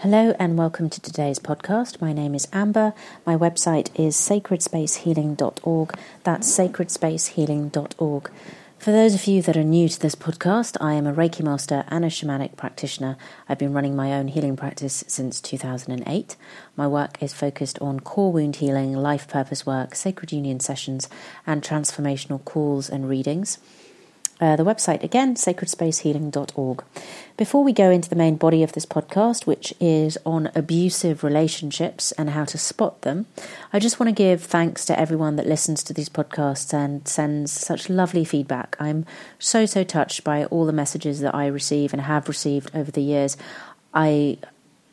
Hello and welcome to today's podcast. My name is Amber. My website is sacredspacehealing.org. That's sacredspacehealing.org. For those of you that are new to this podcast, I am a Reiki master and a shamanic practitioner. I've been running my own healing practice since 2008. My work is focused on core wound healing, life purpose work, sacred union sessions, and transformational calls and readings. Uh, the website again, sacredspacehealing.org. Before we go into the main body of this podcast, which is on abusive relationships and how to spot them, I just want to give thanks to everyone that listens to these podcasts and sends such lovely feedback. I'm so, so touched by all the messages that I receive and have received over the years. I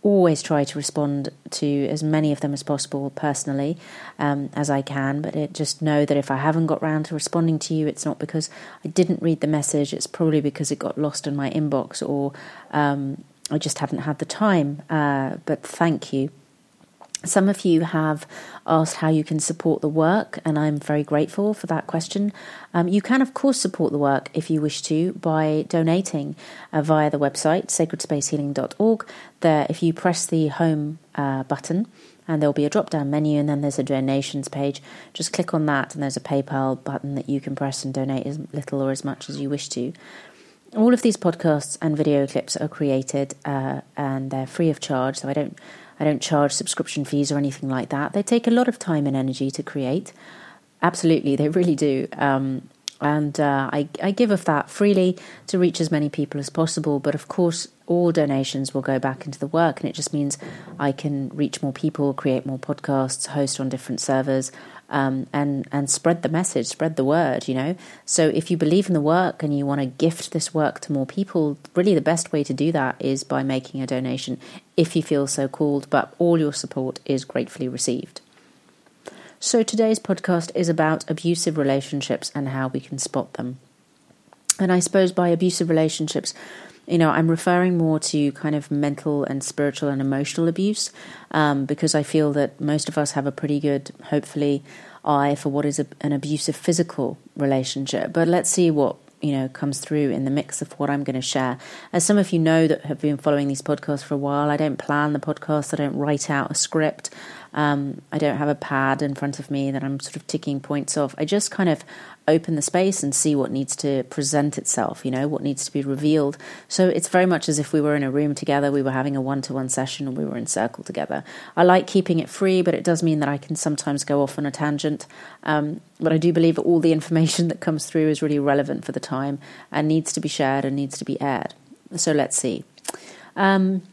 always try to respond to as many of them as possible personally um, as I can. But it, just know that if I haven't got round to responding to you, it's not because I didn't read the message. It's probably because it got lost in my inbox or um, I just haven't had the time. Uh, but thank you. Some of you have asked how you can support the work, and I'm very grateful for that question. Um, you can, of course, support the work if you wish to by donating uh, via the website sacredspacehealing.org. There, if you press the home uh, button, and there'll be a drop down menu, and then there's a donations page. Just click on that, and there's a PayPal button that you can press and donate as little or as much as you wish to. All of these podcasts and video clips are created uh, and they're free of charge, so I don't I don't charge subscription fees or anything like that. They take a lot of time and energy to create. Absolutely, they really do. Um, and uh, I, I give of that freely to reach as many people as possible. But of course, all donations will go back into the work, and it just means I can reach more people, create more podcasts, host on different servers, um, and and spread the message, spread the word. You know, so if you believe in the work and you want to gift this work to more people, really the best way to do that is by making a donation, if you feel so called. But all your support is gratefully received. So today's podcast is about abusive relationships and how we can spot them. And I suppose by abusive relationships, you know, I'm referring more to kind of mental and spiritual and emotional abuse um, because I feel that most of us have a pretty good, hopefully, eye for what is a, an abusive physical relationship. But let's see what you know comes through in the mix of what I'm going to share. As some of you know that have been following these podcasts for a while, I don't plan the podcast. I don't write out a script. Um, I don't have a pad in front of me that I'm sort of ticking points off. I just kind of open the space and see what needs to present itself, you know, what needs to be revealed. So it's very much as if we were in a room together, we were having a one to one session, and we were in circle together. I like keeping it free, but it does mean that I can sometimes go off on a tangent. Um, but I do believe all the information that comes through is really relevant for the time and needs to be shared and needs to be aired. So let's see. Um,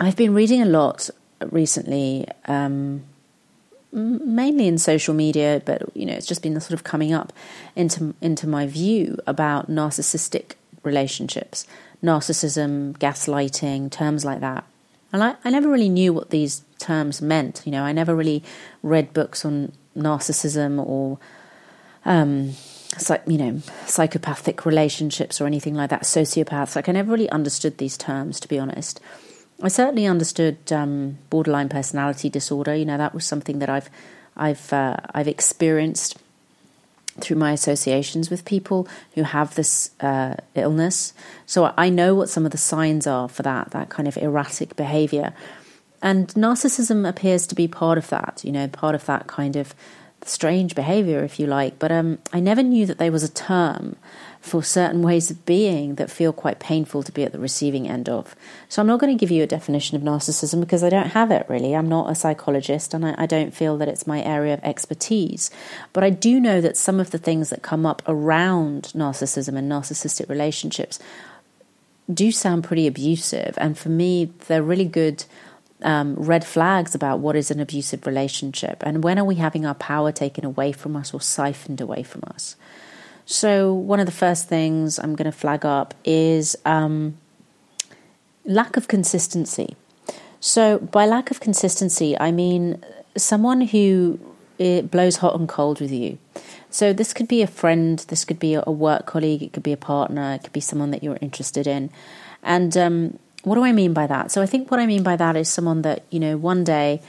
I've been reading a lot recently, um, mainly in social media, but you know, it's just been sort of coming up into into my view about narcissistic relationships, narcissism, gaslighting, terms like that. And I, I never really knew what these terms meant. You know, I never really read books on narcissism or um, like you know psychopathic relationships or anything like that sociopaths like i never really understood these terms to be honest I certainly understood um, borderline personality disorder. You know, that was something that I've I've uh, I've experienced through my associations with people who have this uh, illness. So I know what some of the signs are for that that kind of erratic behavior. And narcissism appears to be part of that, you know, part of that kind of strange behavior, if you like. But um, I never knew that there was a term for certain ways of being that feel quite painful to be at the receiving end of. So I'm not going to give you a definition of narcissism because I don't have it really. I'm not a psychologist and I, I don't feel that it's my area of expertise. But I do know that some of the things that come up around narcissism and narcissistic relationships do sound pretty abusive. And for me, they're really good. Um, red flags about what is an abusive relationship and when are we having our power taken away from us or siphoned away from us. So, one of the first things I'm going to flag up is um, lack of consistency. So, by lack of consistency, I mean someone who blows hot and cold with you. So, this could be a friend, this could be a work colleague, it could be a partner, it could be someone that you're interested in. And um, what do I mean by that? So, I think what I mean by that is someone that, you know, one day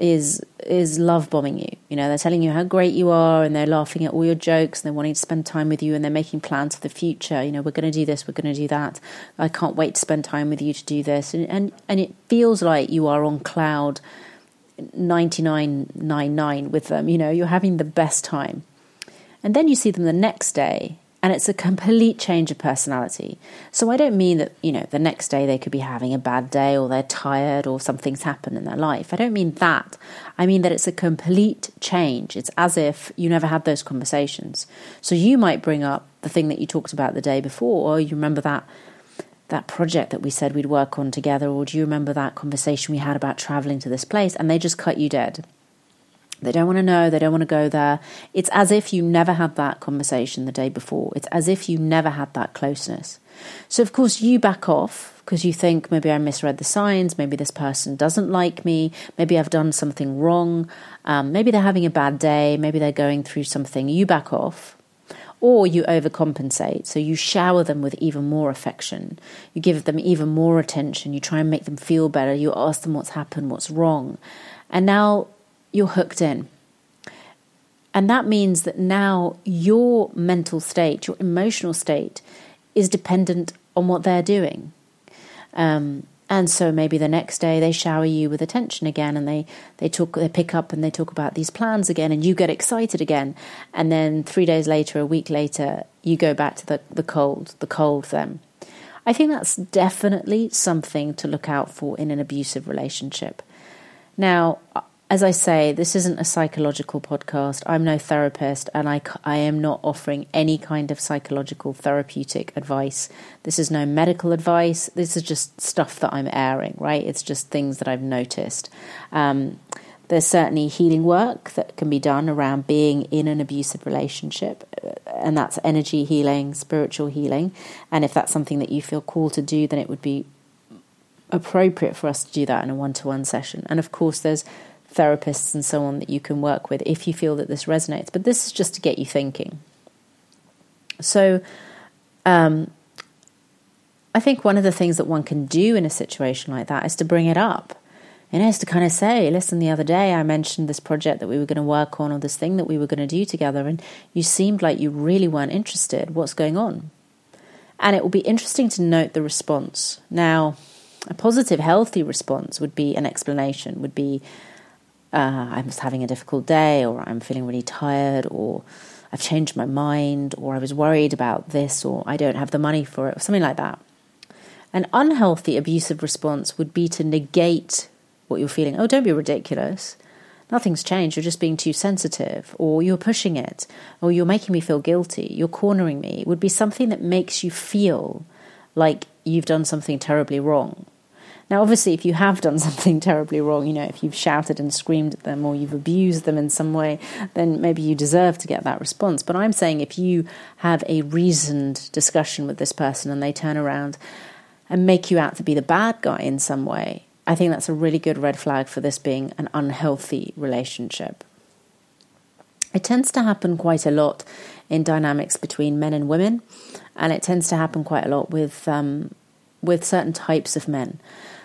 is is love bombing you. You know, they're telling you how great you are and they're laughing at all your jokes and they're wanting to spend time with you and they're making plans for the future. You know, we're going to do this, we're going to do that. I can't wait to spend time with you to do this. And and, and it feels like you are on cloud 9999 with them. You know, you're having the best time. And then you see them the next day and it's a complete change of personality. So I don't mean that, you know, the next day they could be having a bad day or they're tired or something's happened in their life. I don't mean that. I mean that it's a complete change. It's as if you never had those conversations. So you might bring up the thing that you talked about the day before, or you remember that that project that we said we'd work on together, or do you remember that conversation we had about traveling to this place? And they just cut you dead. They don't want to know, they don't want to go there. It's as if you never had that conversation the day before. It's as if you never had that closeness. So, of course, you back off because you think maybe I misread the signs, maybe this person doesn't like me, maybe I've done something wrong, um, maybe they're having a bad day, maybe they're going through something. You back off. Or you overcompensate. So you shower them with even more affection. You give them even more attention. You try and make them feel better. You ask them what's happened, what's wrong. And now you're hooked in. And that means that now your mental state, your emotional state, is dependent on what they're doing. Um, and so maybe the next day they shower you with attention again and they, they talk they pick up and they talk about these plans again and you get excited again. And then three days later, a week later, you go back to the, the cold, the cold them. I think that's definitely something to look out for in an abusive relationship. Now, as I say, this isn't a psychological podcast. I'm no therapist and I, I am not offering any kind of psychological therapeutic advice. This is no medical advice. This is just stuff that I'm airing, right? It's just things that I've noticed. Um, there's certainly healing work that can be done around being in an abusive relationship, uh, and that's energy healing, spiritual healing. And if that's something that you feel called to do, then it would be appropriate for us to do that in a one to one session. And of course, there's therapists and so on that you can work with if you feel that this resonates. But this is just to get you thinking. So, um, I think one of the things that one can do in a situation like that is to bring it up. You know, is to kind of say, listen, the other day I mentioned this project that we were going to work on or this thing that we were going to do together, and you seemed like you really weren't interested. What's going on? And it will be interesting to note the response. Now, a positive, healthy response would be an explanation, would be, uh, I'm just having a difficult day, or I'm feeling really tired, or I've changed my mind, or I was worried about this, or I don't have the money for it, or something like that. An unhealthy, abusive response would be to negate what you're feeling. Oh, don't be ridiculous. Nothing's changed. You're just being too sensitive, or you're pushing it, or you're making me feel guilty. You're cornering me. It would be something that makes you feel like you've done something terribly wrong now, obviously, if you have done something terribly wrong, you know, if you've shouted and screamed at them or you've abused them in some way, then maybe you deserve to get that response. But I'm saying if you have a reasoned discussion with this person and they turn around and make you out to be the bad guy in some way, I think that's a really good red flag for this being an unhealthy relationship. It tends to happen quite a lot in dynamics between men and women, and it tends to happen quite a lot with um, with certain types of men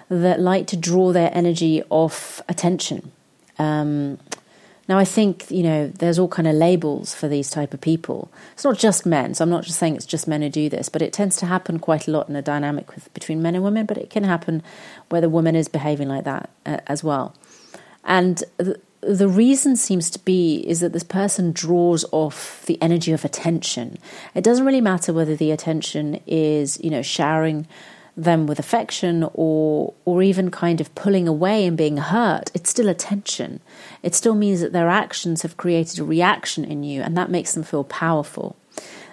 that like to draw their energy off attention. Um, now, I think you know there's all kind of labels for these type of people. It's not just men, so I'm not just saying it's just men who do this, but it tends to happen quite a lot in a dynamic with, between men and women. But it can happen where the woman is behaving like that uh, as well. And the, the reason seems to be is that this person draws off the energy of attention. It doesn't really matter whether the attention is you know showering them with affection or or even kind of pulling away and being hurt, it's still attention. It still means that their actions have created a reaction in you and that makes them feel powerful.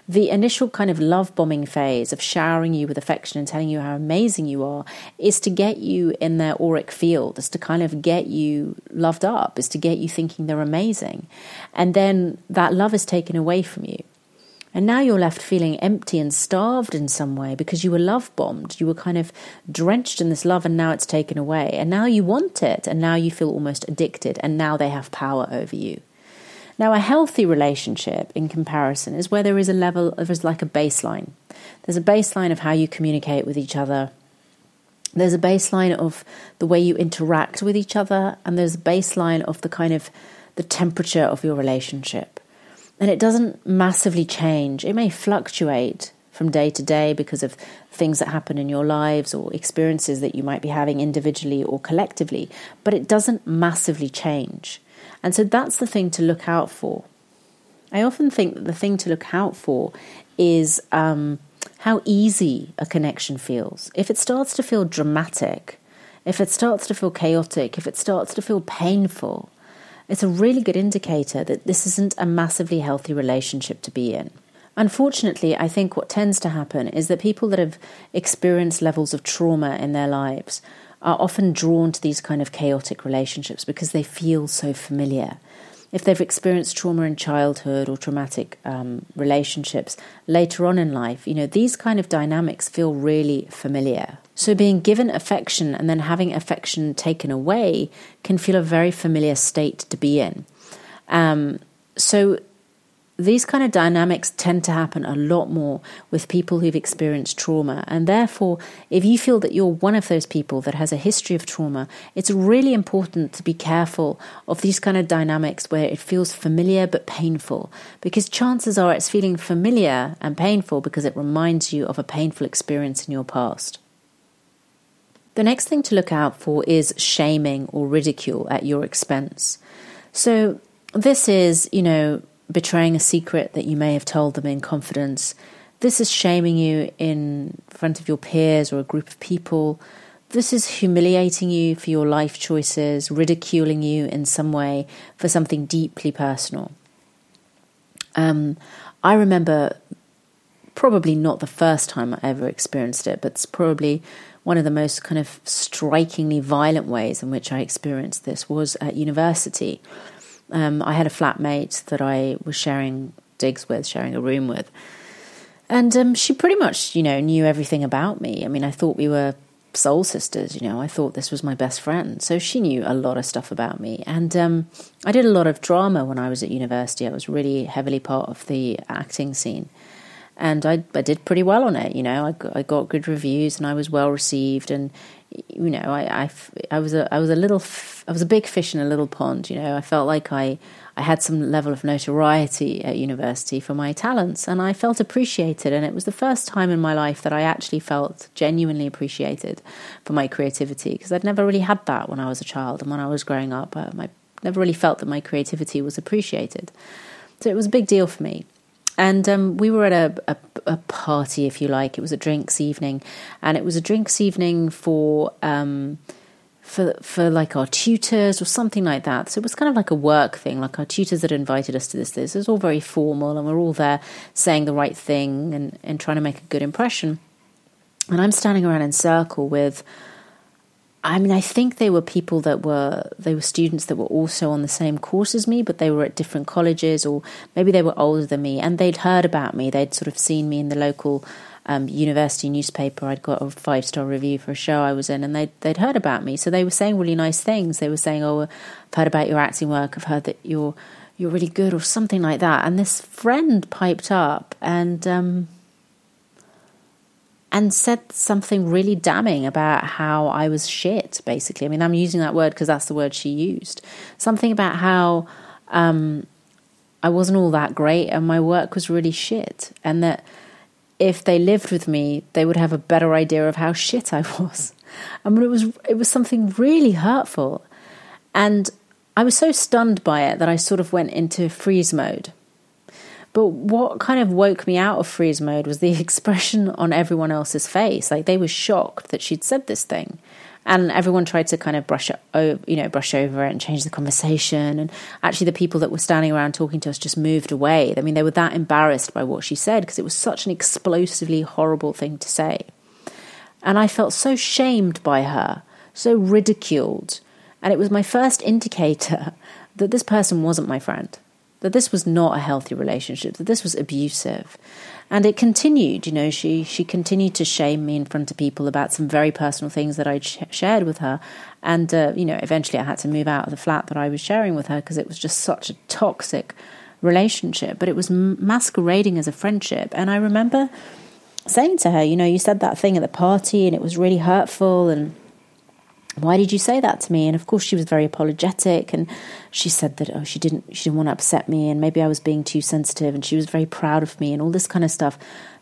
The initial kind of love bombing phase of showering you with affection and telling you how amazing you are is to get you in their auric field, is to kind of get you loved up, is to get you thinking they're amazing. And then that love is taken away from you. And now you're left feeling empty and starved in some way because you were love bombed. You were kind of drenched in this love and now it's taken away. And now you want it and now you feel almost addicted and now they have power over you. Now, a healthy relationship in comparison is where there is a level of, there's like a baseline. There's a baseline of how you communicate with each other. there's a baseline of the way you interact with each other, and there's a baseline of the kind of the temperature of your relationship. And it doesn't massively change. It may fluctuate from day to day because of things that happen in your lives or experiences that you might be having individually or collectively, but it doesn't massively change. And so that's the thing to look out for. I often think that the thing to look out for is um, how easy a connection feels. If it starts to feel dramatic, if it starts to feel chaotic, if it starts to feel painful, it's a really good indicator that this isn't a massively healthy relationship to be in. Unfortunately, I think what tends to happen is that people that have experienced levels of trauma in their lives are often drawn to these kind of chaotic relationships because they feel so familiar. If they've experienced trauma in childhood or traumatic um, relationships later on in life, you know, these kind of dynamics feel really familiar. So, being given affection and then having affection taken away can feel a very familiar state to be in. Um, so, these kind of dynamics tend to happen a lot more with people who've experienced trauma. And therefore, if you feel that you're one of those people that has a history of trauma, it's really important to be careful of these kind of dynamics where it feels familiar but painful. Because chances are it's feeling familiar and painful because it reminds you of a painful experience in your past. The next thing to look out for is shaming or ridicule at your expense. So, this is, you know, betraying a secret that you may have told them in confidence. This is shaming you in front of your peers or a group of people. This is humiliating you for your life choices, ridiculing you in some way for something deeply personal. Um, I remember probably not the first time I ever experienced it, but it's probably one of the most kind of strikingly violent ways in which I experienced this was at university. Um, I had a flatmate that I was sharing digs with, sharing a room with. And um, she pretty much, you know, knew everything about me. I mean, I thought we were soul sisters, you know, I thought this was my best friend. So she knew a lot of stuff about me. And um, I did a lot of drama when I was at university. I was really heavily part of the acting scene. And I, I did pretty well on it, you know. I got, I got good reviews and I was well received. And you know, I, I, I was a I was a little f- I was a big fish in a little pond. You know, I felt like I I had some level of notoriety at university for my talents, and I felt appreciated. And it was the first time in my life that I actually felt genuinely appreciated for my creativity because I'd never really had that when I was a child and when I was growing up. Uh, I, I never really felt that my creativity was appreciated. So it was a big deal for me and um, we were at a, a, a, party, if you like. It was a drinks evening, and it was a drinks evening for um, for for like our tutors or something like that. So it was kind of like a work thing. Like our tutors had invited us to this. This it was all very formal, and we're all there saying the right thing and and trying to make a good impression. And I'm standing around in circle with I mean, I think they were people that were they were students that were also on the same course as me, but they were at different colleges, or maybe they were older than me, and they'd heard about me. They'd sort of seen me in the local um, university newspaper. I'd got a five star review for a show I was in, and they'd they'd heard about me, so they were saying really nice things. They were saying, "Oh, I've heard about your acting work. I've heard that you're you're really good," or something like that. And this friend piped up and. Um, and said something really damning about how I was shit, basically. I mean, I'm using that word because that's the word she used. Something about how um, I wasn't all that great and my work was really shit. And that if they lived with me, they would have a better idea of how shit I was. I mean, it was, it was something really hurtful. And I was so stunned by it that I sort of went into freeze mode. But what kind of woke me out of freeze mode was the expression on everyone else's face. Like they were shocked that she'd said this thing. And everyone tried to kind of brush over, you know, brush over it and change the conversation. And actually, the people that were standing around talking to us just moved away. I mean, they were that embarrassed by what she said because it was such an explosively horrible thing to say. And I felt so shamed by her, so ridiculed. And it was my first indicator that this person wasn't my friend that this was not a healthy relationship, that this was abusive. And it continued, you know, she, she continued to shame me in front of people about some very personal things that I'd sh- shared with her. And, uh, you know, eventually I had to move out of the flat that I was sharing with her because it was just such a toxic relationship. But it was masquerading as a friendship. And I remember saying to her, you know, you said that thing at the party and it was really hurtful and why did you say that to me? And of course, she was very apologetic, and she said that oh, she didn't she didn't want to upset me, and maybe I was being too sensitive, and she was very proud of me, and all this kind of stuff.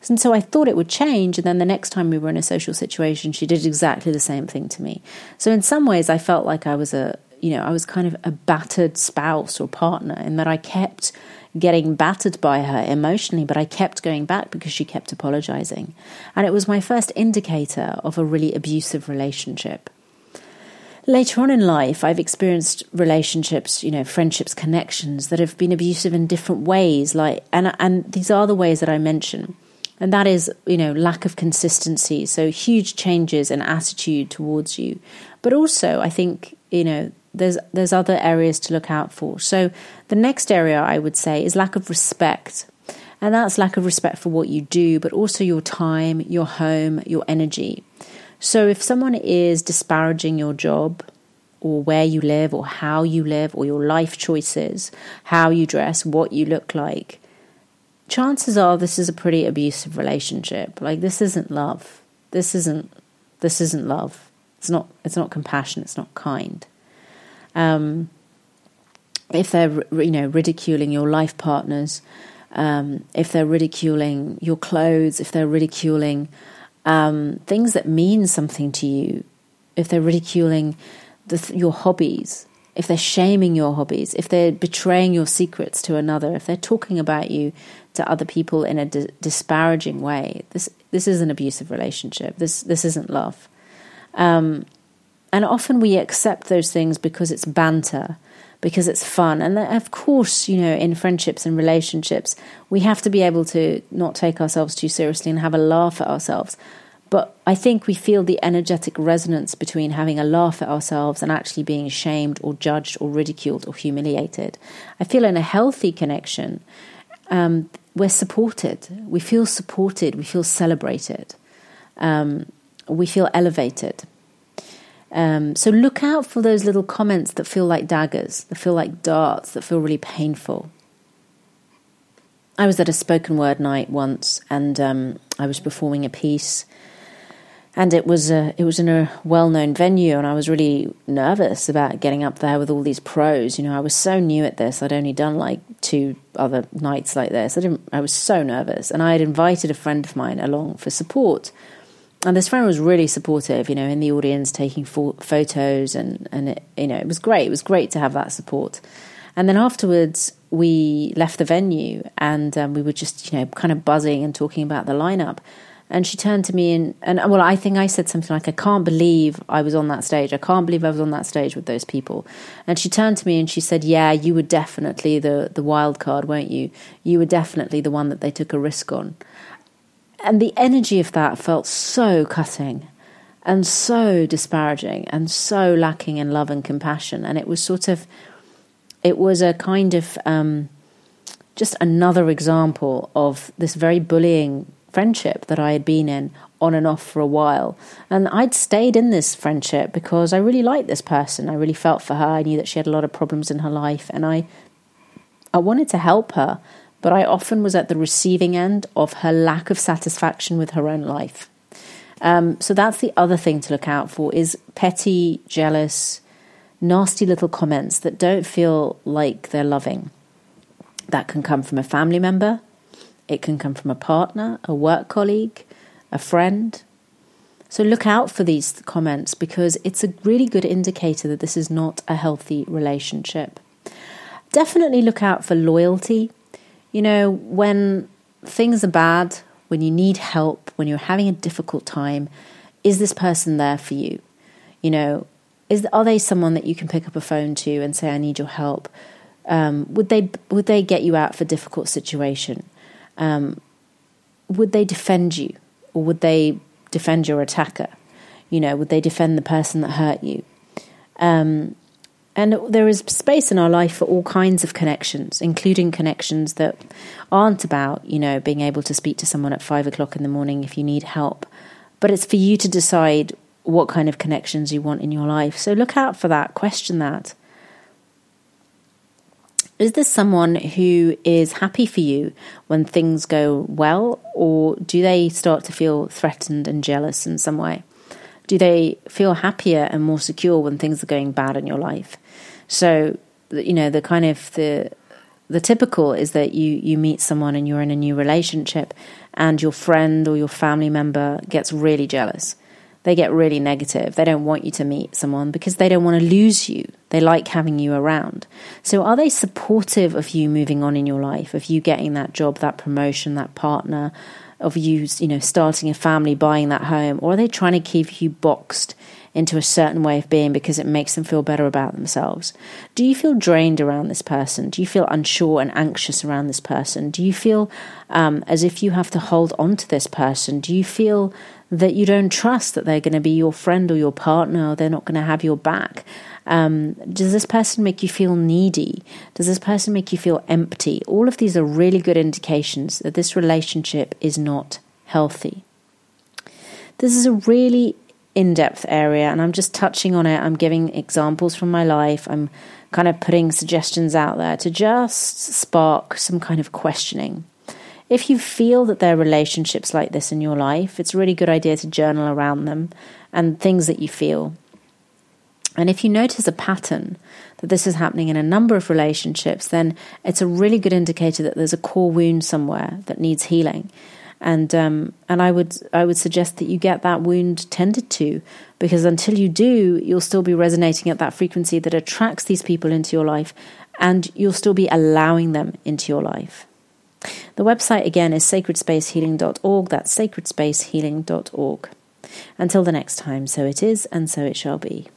And so I thought it would change, and then the next time we were in a social situation, she did exactly the same thing to me. So in some ways, I felt like I was a you know I was kind of a battered spouse or partner, in that I kept getting battered by her emotionally, but I kept going back because she kept apologizing, and it was my first indicator of a really abusive relationship later on in life, I've experienced relationships, you know, friendships, connections that have been abusive in different ways. Like, and and these are the ways that I mention, and that is, you know, lack of consistency. So huge changes in attitude towards you, but also I think you know there's there's other areas to look out for. So the next area I would say is lack of respect. And that's lack of respect for what you do, but also your time, your home, your energy. So if someone is disparaging your job or where you live or how you live or your life choices, how you dress, what you look like, chances are this is a pretty abusive relationship. Like this isn't love. This isn't this isn't love. It's not it's not compassion, it's not kind. Um, if they're you know ridiculing your life partners, um, if they're ridiculing your clothes, if they're ridiculing um, things that mean something to you, if they're ridiculing the, your hobbies, if they're shaming your hobbies, if they're betraying your secrets to another, if they're talking about you to other people in a di- disparaging way, this this is an abusive relationship. This this isn't love. Um, and often we accept those things because it's banter, because it's fun. And of course, you know, in friendships and relationships, we have to be able to not take ourselves too seriously and have a laugh at ourselves. But I think we feel the energetic resonance between having a laugh at ourselves and actually being shamed or judged or ridiculed or humiliated. I feel in a healthy connection, um, we're supported. We feel supported. We feel celebrated. Um, we feel elevated. Um, so look out for those little comments that feel like daggers, that feel like darts, that feel really painful. I was at a spoken word night once, and um, I was performing a piece, and it was a, it was in a well known venue, and I was really nervous about getting up there with all these pros. You know, I was so new at this; I'd only done like two other nights like this. I didn't. I was so nervous, and I had invited a friend of mine along for support and this friend was really supportive, you know, in the audience, taking fo- photos, and and it, you know, it was great. It was great to have that support. And then afterwards, we left the venue, and um, we were just, you know, kind of buzzing and talking about the lineup. And she turned to me and, and well, I think I said something like, "I can't believe I was on that stage. I can't believe I was on that stage with those people." And she turned to me and she said, "Yeah, you were definitely the the wild card, weren't you? You were definitely the one that they took a risk on." And the energy of that felt so cutting and so disparaging and so lacking in love and compassion. And it was sort of, it was a kind of um, just another example of this very bullying friendship that I had been in on and off for a while. And I'd stayed in this friendship because I really liked this person. I really felt for her. I knew that she had a lot of problems in her life and I I wanted to help her but I often was at the receiving end of her lack of satisfaction with her own life. Um, so that's the other thing to look out for is petty, jealous, nasty little comments that don't feel like they're loving. That can come from a family member, it can come from a partner, a work colleague, a friend. So look out for these comments because it's a really good indicator that this is not a healthy relationship. Definitely look out for loyalty you know, when things are bad, when you need help, when you're having a difficult time, is this person there for you? You know, is are they someone that you can pick up a phone to and say, "I need your help"? Um, would they would they get you out of a difficult situation? Um, would they defend you, or would they defend your attacker? You know, would they defend the person that hurt you? Um, and there is space in our life for all kinds of connections, including connections that aren't about, you know, being able to speak to someone at five o'clock in the morning if you need help. But it's for you to decide what kind of connections you want in your life. So look out for that, question that. Is this someone who is happy for you when things go well, or do they start to feel threatened and jealous in some way? Do they feel happier and more secure when things are going bad in your life? So, you know, the kind of the the typical is that you you meet someone and you're in a new relationship and your friend or your family member gets really jealous they get really negative. They don't want you to meet someone because they don't want to lose you. They like having you around. So, are they supportive of you moving on in your life, of you getting that job, that promotion, that partner, of you, you know, starting a family, buying that home, or are they trying to keep you boxed into a certain way of being because it makes them feel better about themselves? Do you feel drained around this person? Do you feel unsure and anxious around this person? Do you feel um, as if you have to hold on to this person? Do you feel that you don't trust that they're going to be your friend or your partner or they're not going to have your back? Um, does this person make you feel needy? Does this person make you feel empty? All of these are really good indications that this relationship is not healthy. This is a really in depth area, and I'm just touching on it. I'm giving examples from my life. I'm kind of putting suggestions out there to just spark some kind of questioning. If you feel that there are relationships like this in your life, it's a really good idea to journal around them and things that you feel. And if you notice a pattern that this is happening in a number of relationships, then it's a really good indicator that there's a core wound somewhere that needs healing. And um, and I would I would suggest that you get that wound tended to, because until you do, you'll still be resonating at that frequency that attracts these people into your life, and you'll still be allowing them into your life. The website again is sacredspacehealing.org. That's sacredspacehealing.org. Until the next time, so it is, and so it shall be.